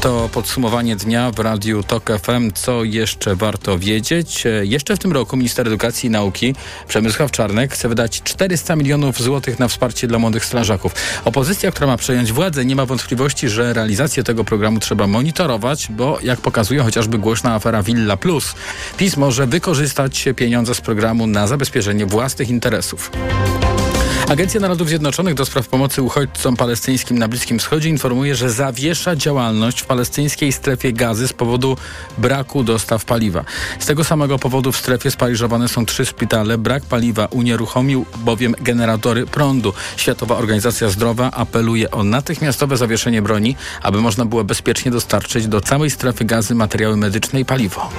To podsumowanie dnia w Radiu TOK FM. Co jeszcze warto wiedzieć? Jeszcze w tym roku minister edukacji i nauki Przemysław Czarnek chce wydać 400 milionów złotych na wsparcie dla młodych strażaków. Opozycja, która ma przejąć władzę, nie ma wątpliwości, że realizację tego programu trzeba monitorować, bo jak pokazuje chociażby głośna afera Villa Plus, PiS może wykorzystać pieniądze z programu na zabezpieczenie własnych interesów. Agencja Narodów Zjednoczonych do spraw pomocy uchodźcom palestyńskim na Bliskim Wschodzie informuje, że zawiesza działalność w palestyńskiej strefie gazy z powodu braku dostaw paliwa. Z tego samego powodu w strefie spariżowane są trzy szpitale. Brak paliwa unieruchomił bowiem generatory prądu. Światowa Organizacja Zdrowia apeluje o natychmiastowe zawieszenie broni, aby można było bezpiecznie dostarczyć do całej strefy gazy materiały medyczne i paliwo.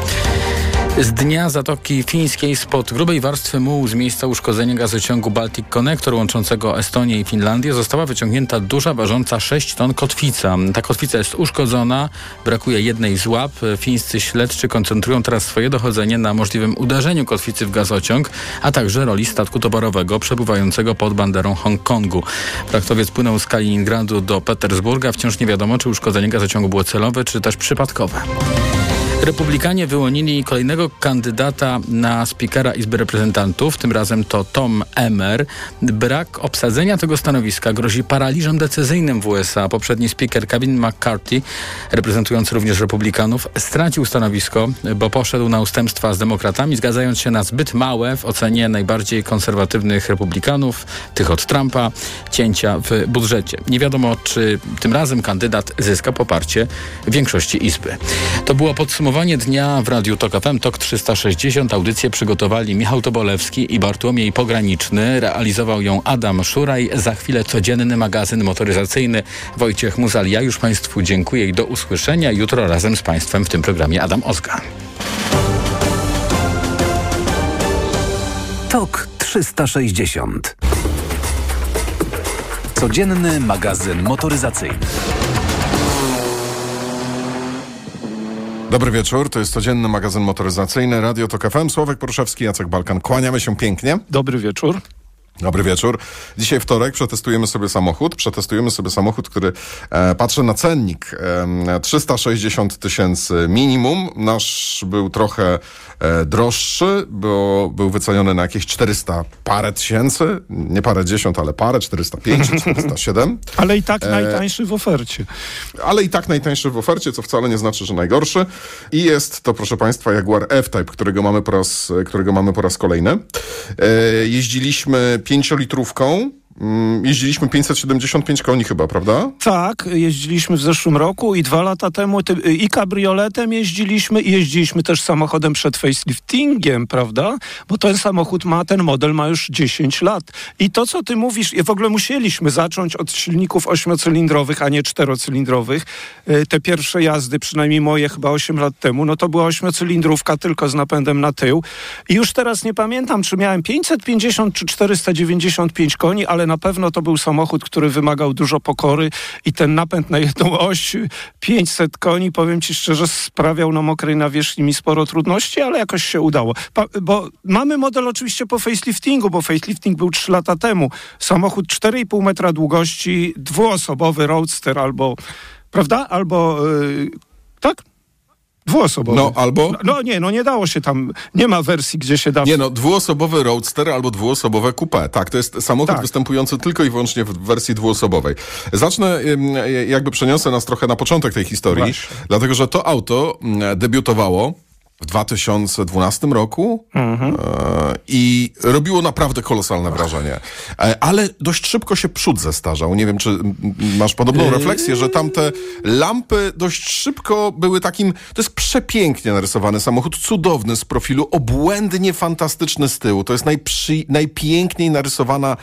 Z dnia Zatoki Fińskiej spod grubej warstwy mułu z miejsca uszkodzenia gazociągu Baltic Connector łączącego Estonię i Finlandię została wyciągnięta duża, ważąca 6 ton kotwica. Ta kotwica jest uszkodzona, brakuje jednej z łap. Fińscy śledczy koncentrują teraz swoje dochodzenie na możliwym uderzeniu kotwicy w gazociąg, a także roli statku towarowego przebywającego pod banderą Hongkongu. Fraktowiec płynął z Kaliningradu do Petersburga. Wciąż nie wiadomo, czy uszkodzenie gazociągu było celowe, czy też przypadkowe. Republikanie wyłonili kolejnego kandydata na spikera Izby Reprezentantów, tym razem to Tom Emmer. Brak obsadzenia tego stanowiska grozi paraliżem decyzyjnym w USA. Poprzedni speaker Kevin McCarthy, reprezentujący również Republikanów, stracił stanowisko, bo poszedł na ustępstwa z demokratami, zgadzając się na zbyt małe w ocenie najbardziej konserwatywnych Republikanów, tych od Trumpa, cięcia w budżecie. Nie wiadomo, czy tym razem kandydat zyska poparcie większości Izby. To było podsumowanie Podsumowanie dnia w Radiu TOK FM TOK 360. Audycję przygotowali Michał Tobolewski i Bartłomiej Pograniczny. Realizował ją Adam Szuraj. Za chwilę codzienny magazyn motoryzacyjny Wojciech Muzal. Ja już Państwu dziękuję i do usłyszenia. Jutro razem z Państwem w tym programie Adam Ozga. TOK 360. Codzienny magazyn motoryzacyjny. Dobry wieczór, to jest codzienny magazyn motoryzacyjny Radio Tok FM. Sławek Poruszewski, Jacek Balkan. Kłaniamy się pięknie. Dobry wieczór. Dobry wieczór. Dzisiaj wtorek przetestujemy sobie samochód. Przetestujemy sobie samochód, który e, patrzę na cennik. E, 360 tysięcy minimum. Nasz był trochę e, droższy, bo był wyceniony na jakieś 400 parę tysięcy. Nie parę dziesiąt, ale parę, 405, 407. ale i tak e, najtańszy w ofercie. Ale i tak najtańszy w ofercie, co wcale nie znaczy, że najgorszy. I jest to, proszę Państwa, Jaguar F-Type, którego mamy po raz, którego mamy po raz kolejny. E, jeździliśmy pięciolitrówką. Mm, jeździliśmy 575 koni chyba, prawda? Tak, jeździliśmy w zeszłym roku i dwa lata temu i kabrioletem jeździliśmy i jeździliśmy też samochodem przed faceliftingiem, prawda? Bo ten samochód ma, ten model ma już 10 lat. I to, co ty mówisz, w ogóle musieliśmy zacząć od silników ośmiocylindrowych, a nie czterocylindrowych. E, te pierwsze jazdy, przynajmniej moje chyba 8 lat temu, no to była ośmiocylindrówka tylko z napędem na tył. I już teraz nie pamiętam, czy miałem 550 czy 495 koni, ale na pewno to był samochód, który wymagał dużo pokory i ten napęd na jedną oś, 500 koni, powiem ci szczerze, sprawiał na mokrej nawierzchni mi sporo trudności, ale jakoś się udało. Pa, bo mamy model oczywiście po faceliftingu, bo facelifting był 3 lata temu. Samochód 4,5 metra długości, dwuosobowy roadster albo, prawda? Albo, yy, tak? Dwuosobowy. No, albo? No, no, nie, no nie dało się tam, nie ma wersji, gdzie się da... Nie no, dwuosobowy Roadster albo dwuosobowe coupé. Tak, to jest samochód tak. występujący tylko i wyłącznie w wersji dwuosobowej. Zacznę, jakby przeniosę nas trochę na początek tej historii, Właśnie. dlatego że to auto debiutowało w 2012 roku mhm. e, i robiło naprawdę kolosalne wrażenie. E, ale dość szybko się przód zestarzał. Nie wiem, czy masz podobną yy. refleksję, że tamte lampy dość szybko były takim... To jest przepięknie narysowany samochód, cudowny z profilu, obłędnie fantastyczny z tyłu. To jest najprzy, najpiękniej narysowana,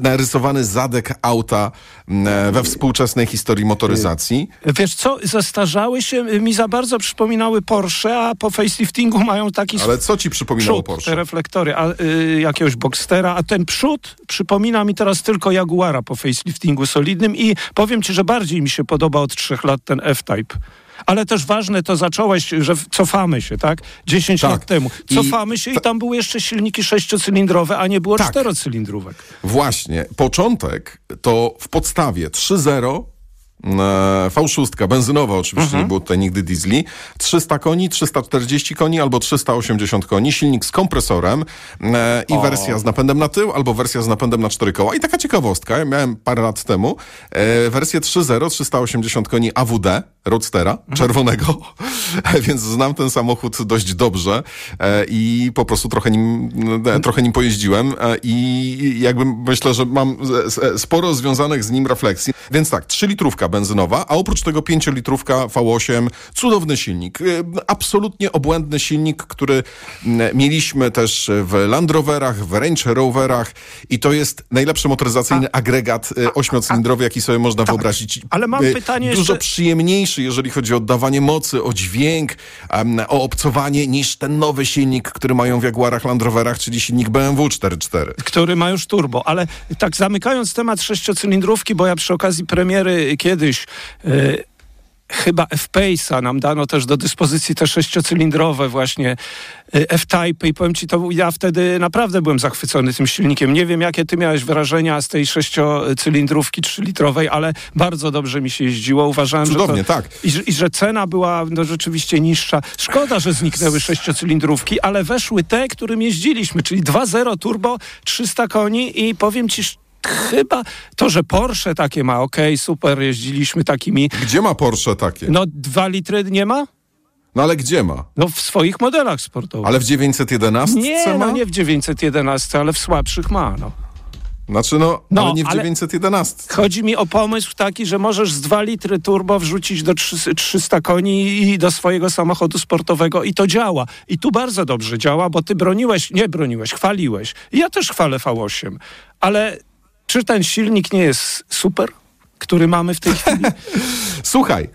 narysowany zadek auta e, we współczesnej historii motoryzacji. Wiesz co, zestarzały się, mi za bardzo przypominały Porsche, a po faceliftingu mają taki... Ale co ci przypominało przód, Porsche? Te reflektory, a, y, jakiegoś Boxstera, a ten przód przypomina mi teraz tylko Jaguara po faceliftingu solidnym i powiem ci, że bardziej mi się podoba od trzech lat ten F-Type ale też ważne to zacząłeeś, że cofamy się, tak? 10 tak. lat temu. Cofamy I się i tam były jeszcze silniki sześciocylindrowe, a nie było tak. czterocylindrówek. Właśnie. Początek to w podstawie 3.0 e, V6, benzynowa oczywiście, mhm. nie było tutaj nigdy diesli, 300 koni, 340 koni albo 380 koni, silnik z kompresorem e, i o. wersja z napędem na tył albo wersja z napędem na cztery koła. I taka ciekawostka, ja miałem parę lat temu e, wersję 3.0, 380 koni AWD, Roadstera, mhm. czerwonego, więc znam ten samochód dość dobrze e, i po prostu trochę nim, e, trochę nim pojeździłem e, i jakby myślę, że mam sporo związanych z nim refleksji. Więc tak, 3 litrówka benzynowa, a oprócz tego 5 litrówka V8, cudowny silnik, absolutnie obłędny silnik, który mieliśmy też w Land Roverach, w Range Roverach i to jest najlepszy motoryzacyjny a, agregat ośmiocylindrowy, jaki sobie można tak, wyobrazić. Ale mam pytanie Dużo jeszcze... przyjemniejszy jeżeli chodzi o oddawanie mocy, o dźwięk, o obcowanie, niż ten nowy silnik, który mają w Jaguarach Land Roverach, czyli silnik BMW 4.4. Który ma już turbo, ale tak zamykając temat sześciocylindrówki, bo ja przy okazji premiery kiedyś... Yy, chyba F-Pace'a nam dano też do dyspozycji te sześciocylindrowe właśnie y, F-Type i powiem ci, to ja wtedy naprawdę byłem zachwycony tym silnikiem. Nie wiem, jakie ty miałeś wrażenia z tej sześciocylindrówki trzylitrowej, ale bardzo dobrze mi się jeździło. Uważałem, Cudownie, że to, tak. I, I, że cena była no, rzeczywiście niższa. Szkoda, że zniknęły sześciocylindrówki, ale weszły te, którym jeździliśmy, czyli 2.0 turbo, 300 koni i powiem ci chyba to, że Porsche takie ma, okej, okay, super, jeździliśmy takimi. Gdzie ma Porsche takie? No dwa litry nie ma? No ale gdzie ma? No w swoich modelach sportowych. Ale w 911 nie, ma? No nie w 911, ale w słabszych ma, no. Znaczy no, no ale nie w 911. Chodzi mi o pomysł taki, że możesz z 2 litry turbo wrzucić do 300 koni i do swojego samochodu sportowego i to działa. I tu bardzo dobrze działa, bo ty broniłeś, nie broniłeś, chwaliłeś. I ja też chwalę V8, ale czy ten silnik nie jest super? który mamy w tej chwili? Słuchaj,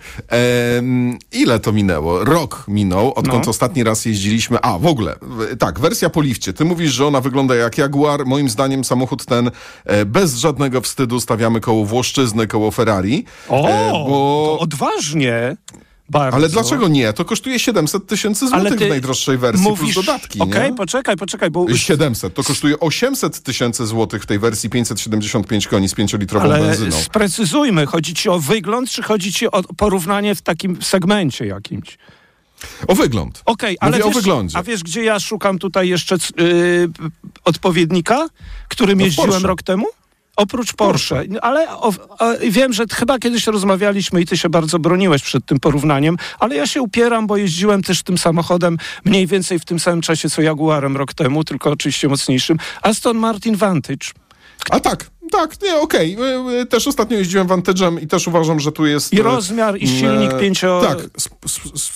ile to minęło? Rok minął, odkąd no. ostatni raz jeździliśmy. A, w ogóle, tak, wersja po lifcie. Ty mówisz, że ona wygląda jak Jaguar. Moim zdaniem samochód ten e, bez żadnego wstydu stawiamy koło Włoszczyzny, koło Ferrari. O, e, bo... odważnie. Bardzo. Ale dlaczego nie? To kosztuje 700 tysięcy złotych w najdroższej wersji mówisz, plus dodatki. Okej, okay, poczekaj, poczekaj. Bo... 700. To kosztuje 800 tysięcy złotych w tej wersji 575 koni z 5-litrową Ale benzyną. sprecyzujmy, chodzi ci o wygląd, czy chodzi ci o porównanie w takim segmencie jakimś? O wygląd. Okej, okay, ale wiesz, o wyglądzie. A wiesz, gdzie ja szukam tutaj jeszcze yy, odpowiednika, którym no jeździłem rok temu? Oprócz Porsche. Ale o, o, wiem, że chyba kiedyś rozmawialiśmy i ty się bardzo broniłeś przed tym porównaniem, ale ja się upieram, bo jeździłem też tym samochodem mniej więcej w tym samym czasie co Jaguarem rok temu, tylko oczywiście mocniejszym. Aston Martin Vantage. A tak, tak, nie, okej. Okay. Też ostatnio jeździłem Vantage'em i też uważam, że tu jest... I rozmiar, i silnik e, pięcio... Tak, sp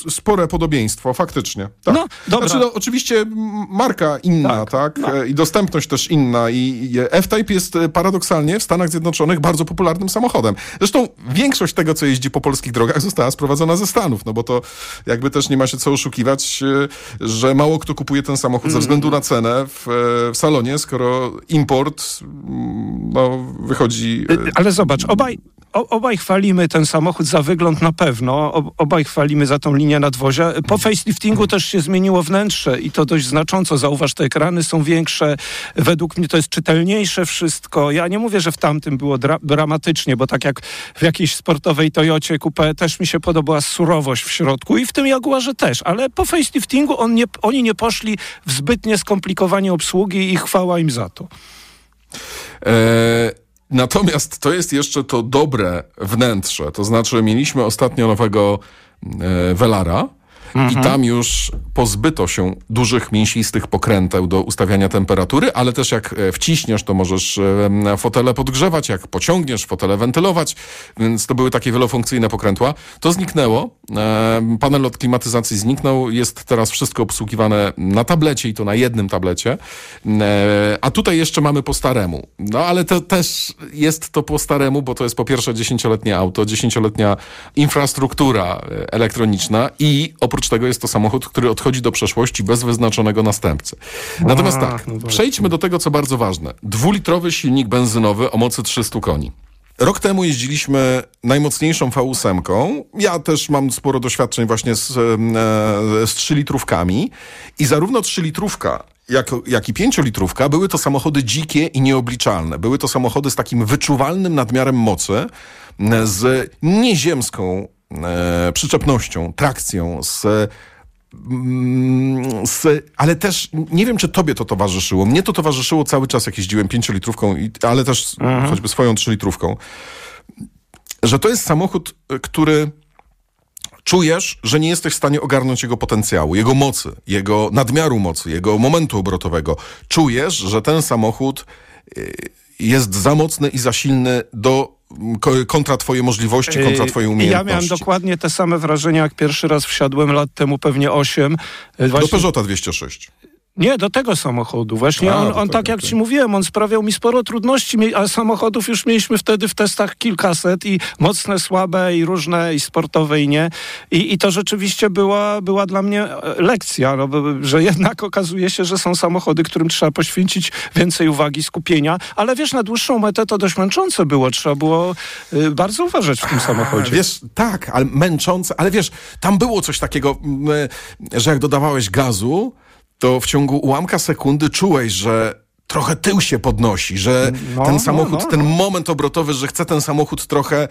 spore podobieństwo, faktycznie. Tak. No, dobra. Znaczy, no, oczywiście marka inna, tak, tak? No. i dostępność też inna i F-Type jest e, paradoksalnie w Stanach Zjednoczonych bardzo popularnym samochodem. Zresztą większość tego, co jeździ po polskich drogach została sprowadzona ze Stanów, no bo to jakby też nie ma się co oszukiwać, e, że mało kto kupuje ten samochód mm. ze względu na cenę w, w salonie, skoro import no, no, wychodzi... Y, ale zobacz, obaj, obaj chwalimy ten samochód za wygląd na pewno, obaj chwalimy za tą linię nadwozia. Po faceliftingu też się zmieniło wnętrze i to dość znacząco. Zauważ, te ekrany są większe, według mnie to jest czytelniejsze wszystko. Ja nie mówię, że w tamtym było dra dramatycznie, bo tak jak w jakiejś sportowej Toyocie Coupe też mi się podobała surowość w środku i w tym Jaguarze też, ale po faceliftingu on nie, oni nie poszli w zbytnie skomplikowanie obsługi i chwała im za to. E, natomiast to jest jeszcze to dobre wnętrze. To znaczy, mieliśmy ostatnio nowego e, Velara, Mhm. I tam już pozbyto się dużych, mięsistych pokręteł do ustawiania temperatury, ale też jak e, wciśniesz, to możesz e, fotele podgrzewać, jak pociągniesz, fotele wentylować, więc to były takie wielofunkcyjne pokrętła. To zniknęło, e, panel od klimatyzacji zniknął, jest teraz wszystko obsługiwane na tablecie i to na jednym tablecie, a tutaj jeszcze mamy po staremu. No ale to też jest to po staremu, bo to jest po pierwsze dziesięcioletnie auto, dziesięcioletnia infrastruktura elektroniczna i oprócz tego jest to samochód, który odchodzi do przeszłości bez wyznaczonego następcy. Natomiast tak, no przejdźmy do tego, co bardzo ważne. Dwulitrowy silnik benzynowy o mocy 300 koni. Rok temu jeździliśmy najmocniejszą V8. Ja też mam sporo doświadczeń właśnie z, e, z 3 litrówkami i zarówno 3 litrówka jak, jak i pięciolitrówka, były to samochody dzikie i nieobliczalne. Były to samochody z takim wyczuwalnym nadmiarem mocy, z nieziemską e, przyczepnością, trakcją, z z, ale też nie wiem, czy tobie to towarzyszyło. Mnie to towarzyszyło cały czas, jak jeździłem pięciolitrówką, ale też mhm. choćby swoją trzylitrówką. Że to jest samochód, który czujesz, że nie jesteś w stanie ogarnąć jego potencjału, jego mocy, jego nadmiaru mocy, jego momentu obrotowego. Czujesz, że ten samochód y, jest za mocny i za silny do kontra twoje możliwości, kontra twoje umiejętności. Ja miałem dokładnie te same wrażenia, jak pierwszy raz wsiadłem lat temu, pewnie 8. Właśnie... Do Peugeota 206. Nie, do tego samochodu. Właśnie a, on, on tak jak ci mówiłem, on sprawiał mi sporo trudności, a samochodów już mieliśmy wtedy w testach kilkaset i mocne, słabe i różne i sportowe i nie. I, i to rzeczywiście była, była dla mnie e, lekcja, no, że jednak okazuje się, że są samochody, którym trzeba poświęcić więcej uwagi, skupienia, ale wiesz, na dłuższą metę to dość męczące było. Trzeba było y, bardzo uważać w tym samochodzie. Wiesz, tak, ale męczące, ale wiesz, tam było coś takiego, że jak dodawałeś gazu, to w ciągu ułamka sekundy czułeś, że trochę tył się podnosi, że no, ten no, samochód, no, no, ten moment obrotowy, że chce ten samochód trochę,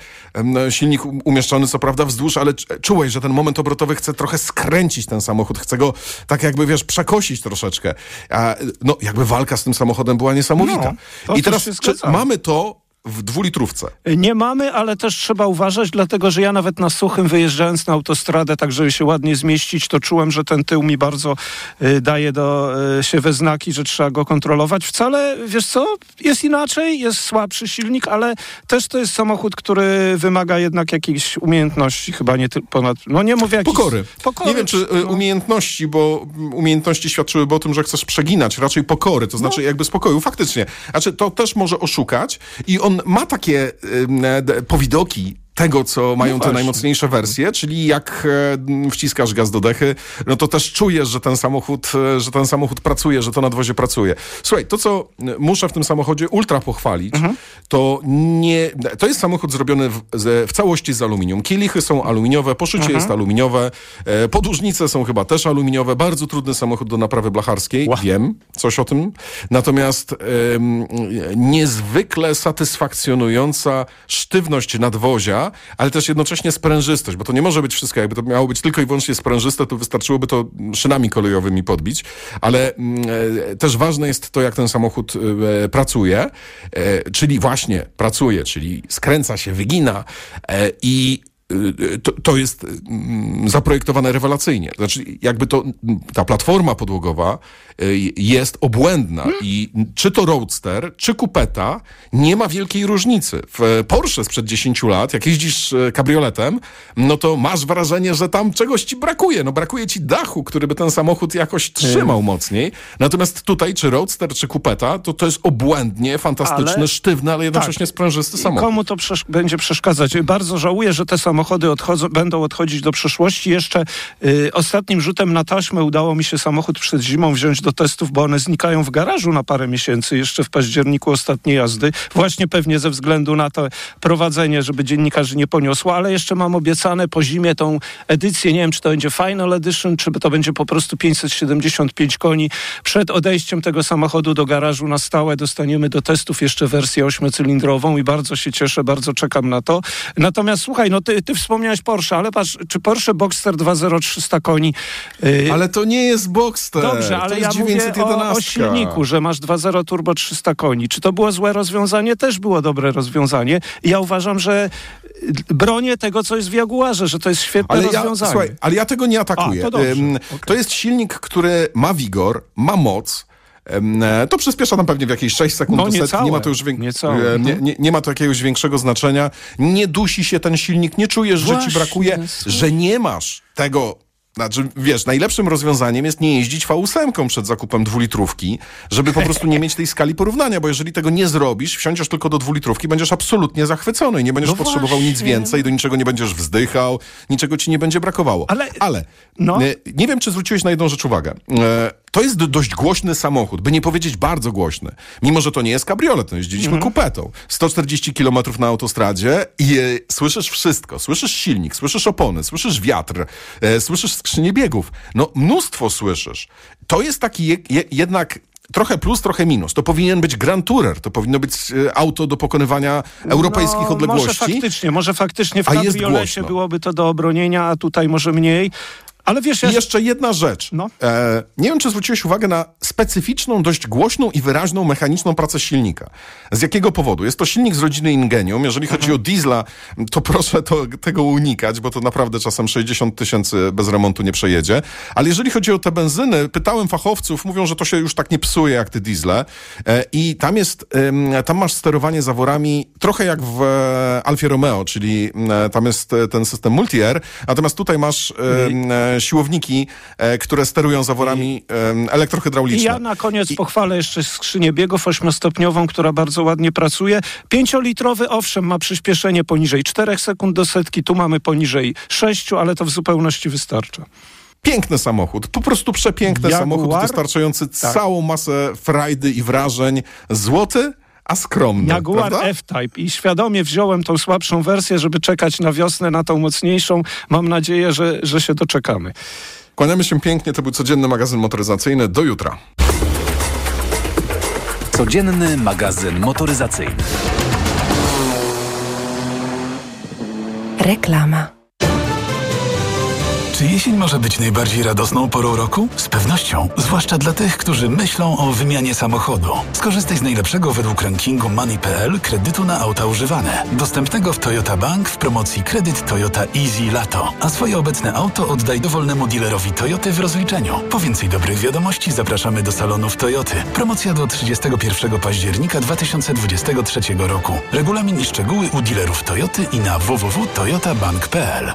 silnik umieszczony co prawda wzdłuż, ale czułeś, że ten moment obrotowy chce trochę skręcić ten samochód, chce go tak jakby, wiesz, przekosić troszeczkę. A, no, jakby walka z tym samochodem była niesamowita. No, I teraz mamy to w dwulitrówce. Nie mamy, ale też trzeba uważać, dlatego że ja nawet na suchym wyjeżdżając na autostradę, tak żeby się ładnie zmieścić, to czułem, że ten tył mi bardzo y, daje do y, się we znaki, że trzeba go kontrolować. Wcale, wiesz co, jest inaczej, jest słabszy silnik, ale też to jest samochód, który wymaga jednak jakiejś umiejętności, chyba nie ponad, no nie mówię jakiejś... Pokory. pokory. Nie wiem, czy y, no. umiejętności, bo umiejętności świadczyłyby o tym, że chcesz przeginać, raczej pokory, to znaczy no. jakby spokoju. Faktycznie. Znaczy, to też może oszukać i on on ma takie y, powidoki tego, co mają no te najmocniejsze wersje, czyli jak e, wciskasz gaz do dechy, no to też czujesz, że ten samochód, e, że ten samochód pracuje, że to nadwozie pracuje. Słuchaj, to co muszę w tym samochodzie ultra pochwalić, mhm. to nie, to jest samochód zrobiony w, w, całości z aluminium. Kielichy są aluminiowe, poszycie mhm. jest aluminiowe, e, podłużnice są chyba też aluminiowe, bardzo trudny samochód do naprawy blacharskiej, wow. wiem coś o tym, natomiast niezwykle satysfakcjonująca sztywność nadwozia, ale też jednocześnie sprężystość, bo to nie może być wszystko. Jakby to miało być tylko i wyłącznie sprężyste, to wystarczyłoby to szynami kolejowymi podbić, ale mm, e, też ważne jest to, jak ten samochód e, pracuje, e, czyli właśnie pracuje, czyli skręca się, wygina i to, to jest mm, zaprojektowane rewelacyjnie. Znaczy, jakby to, ta platforma podłogowa y, jest obłędna hmm. i czy to Roadster, czy Kupeta, nie ma wielkiej różnicy. W Porsche sprzed 10 lat, jak jeździsz y, kabrioletem, no to masz wrażenie, że tam czegoś ci brakuje. No brakuje ci dachu, który by ten samochód jakoś trzymał hmm. mocniej. Natomiast tutaj, czy Roadster, czy Kupeta, to to jest obłędnie fantastyczny, ale, sztywny, ale jednocześnie tak. sprężysty samochód. Komu to przesz będzie przeszkadzać? Bardzo żałuję, że te samochody odchodzą, będą odchodzić do przeszłości. Jeszcze y, ostatnim rzutem na taśmę udało mi się samochód przed zimą wziąć do testów, bo one znikają w garażu na parę miesięcy, jeszcze w październiku ostatniej jazdy. Właśnie pewnie ze względu na to prowadzenie, żeby dziennikarzy nie poniosło, ale jeszcze mam obiecane po zimie tą edycję, nie wiem, czy to będzie Final Edition, czy to będzie po prostu 575 koni. Przed odejściem tego samochodu do garażu na stałe dostaniemy do testów jeszcze wersję ośmiocylindrową i bardzo się cieszę, bardzo czekam na to. Natomiast słuchaj, no ty, ty wspomniałeś Porsche, ale patrz, czy Porsche Boxster 2.0 300 koni... Yy... Ale to nie jest Boxster, Dobrze, ale ja 911. mówię o, o silniku, że masz 2.0 turbo 300 koni. Czy to było złe rozwiązanie? Też było dobre rozwiązanie. Ja uważam, że bronię tego, co jest w Jaguarze, że to jest świetne ale rozwiązanie. Ja, słuchaj, ale ja tego nie atakuję. A, to, okay. to jest silnik, który ma wigor, ma moc, to przyspiesza tam pewnie w jakieś 6 sekund no, do setki. Nie ma to już wiek... E, nie, nie, nie, ma to jakiegoś większego znaczenia. Nie dusi się ten silnik, nie czujesz, Właśnie, że ci brakuje, że nie masz tego znaczy, wiesz, najlepszym rozwiązaniem jest nie jeździć V8 przed zakupem dwulitrówki, żeby po prostu nie mieć tej skali porównania, bo jeżeli tego nie zrobisz, wsiądziesz tylko do dwulitrówki, będziesz absolutnie zachwycony i nie będziesz no potrzebował właśnie. nic więcej, do niczego nie będziesz wzdychał, niczego ci nie będzie brakowało. Ale, Ale no. nie, nie wiem, czy zwróciłeś na jedną rzecz uwagę. E, to jest dość głośny samochód, by nie powiedzieć bardzo głośny. Mimo, że to nie jest kabriolet, no jeździliśmy mm. kupetą. 140 km na autostradzie i e, słyszysz wszystko. Słyszysz silnik, słyszysz opony, słyszysz wiatr, e, słyszysz skrzynię biegów. No mnóstwo słyszysz. To jest taki je, je, jednak trochę plus, trochę minus. To powinien być Grand Tourer, to powinno być e, auto do pokonywania europejskich no, odległości. Może faktycznie, może faktycznie w kabriolecie byłoby to do obronienia, a tutaj może mniej. Ale wiesz, ja... I jeszcze jedna rzecz. No. E, nie wiem, czy zwróciłeś uwagę na specyficzną, dość głośną i wyraźną mechaniczną pracę silnika. Z jakiego powodu? Jest to silnik z rodziny Ingenium. Jeżeli chodzi mhm. o diesla, to proszę to, tego unikać, bo to naprawdę czasem 60 tysięcy bez remontu nie przejedzie. Ale jeżeli chodzi o te benzyny, pytałem fachowców, mówią, że to się już tak nie psuje jak te diesle. E, I tam jest, e, tam masz sterowanie zaworami trochę jak w e, Alfie Romeo, czyli e, tam jest e, ten system multi-air, natomiast tutaj masz siłowniki, e, które sterują zaworami elektrohydraulicznymi. Ja na koniec I... pochwalę jeszcze skrzynię biegów ośmiostopniową, która bardzo ładnie pracuje. Pięciolitrowy, owszem, ma przyspieszenie poniżej 4 sekund do setki, tu mamy poniżej 6, ale to w zupełności wystarcza. Piękny samochód, po prostu przepiękny Jaguar? samochód, dostarczający tak. całą masę frajdy i wrażeń. Złoty, a skromny. Jaguar F-Type i świadomie wziąłem tą słabszą wersję, żeby czekać na wiosnę, na tą mocniejszą. Mam nadzieję, że, że się doczekamy. Kłaniamy się pięknie, to był codzienny magazyn motoryzacyjny. Do jutra. Codzienny magazyn motoryzacyjny. Reklama. Czy jesień może być najbardziej radosną porą roku? Z pewnością, zwłaszcza dla tych, którzy myślą o wymianie samochodu. Skorzystaj z najlepszego według rankingu Money.pl kredytu na auta używane. Dostępnego w Toyota Bank w promocji kredyt Toyota Easy Lato. A swoje obecne auto oddaj dowolnemu dealerowi Toyoty w rozliczeniu. Po więcej dobrych wiadomości zapraszamy do salonów Toyoty. Promocja do 31 października 2023 roku. Regulamin i szczegóły u dealerów Toyoty i na www.toyotabank.pl.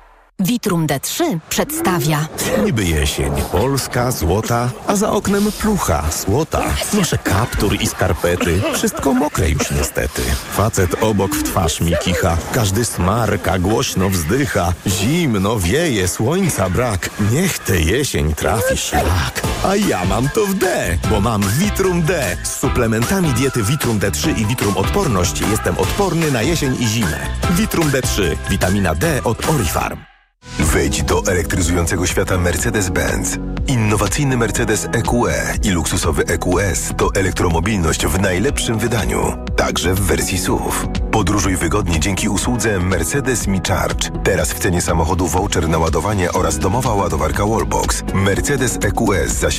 Vitrum D3 przedstawia. Niby jesień, Polska, złota, a za oknem plucha, słota. Noszę kaptur i skarpety, wszystko mokre już niestety. Facet obok w twarz mi kicha, każdy smarka, głośno wzdycha. Zimno wieje, słońca brak, niech tę jesień trafi szlak. A ja mam to w D, bo mam Vitrum D. Z suplementami diety Vitrum D3 i Vitrum Odporność jestem odporny na jesień i zimę. Vitrum D3, witamina D od Orifarm. Wejdź do elektryzującego świata Mercedes-Benz. Innowacyjny Mercedes EQE e i luksusowy EQS to elektromobilność w najlepszym wydaniu, także w wersji SUV. Podróżuj wygodnie dzięki usłudze Mercedes Mi Charge. Teraz w cenie samochodu voucher na ładowanie oraz domowa ładowarka Wallbox. Mercedes EQS zaś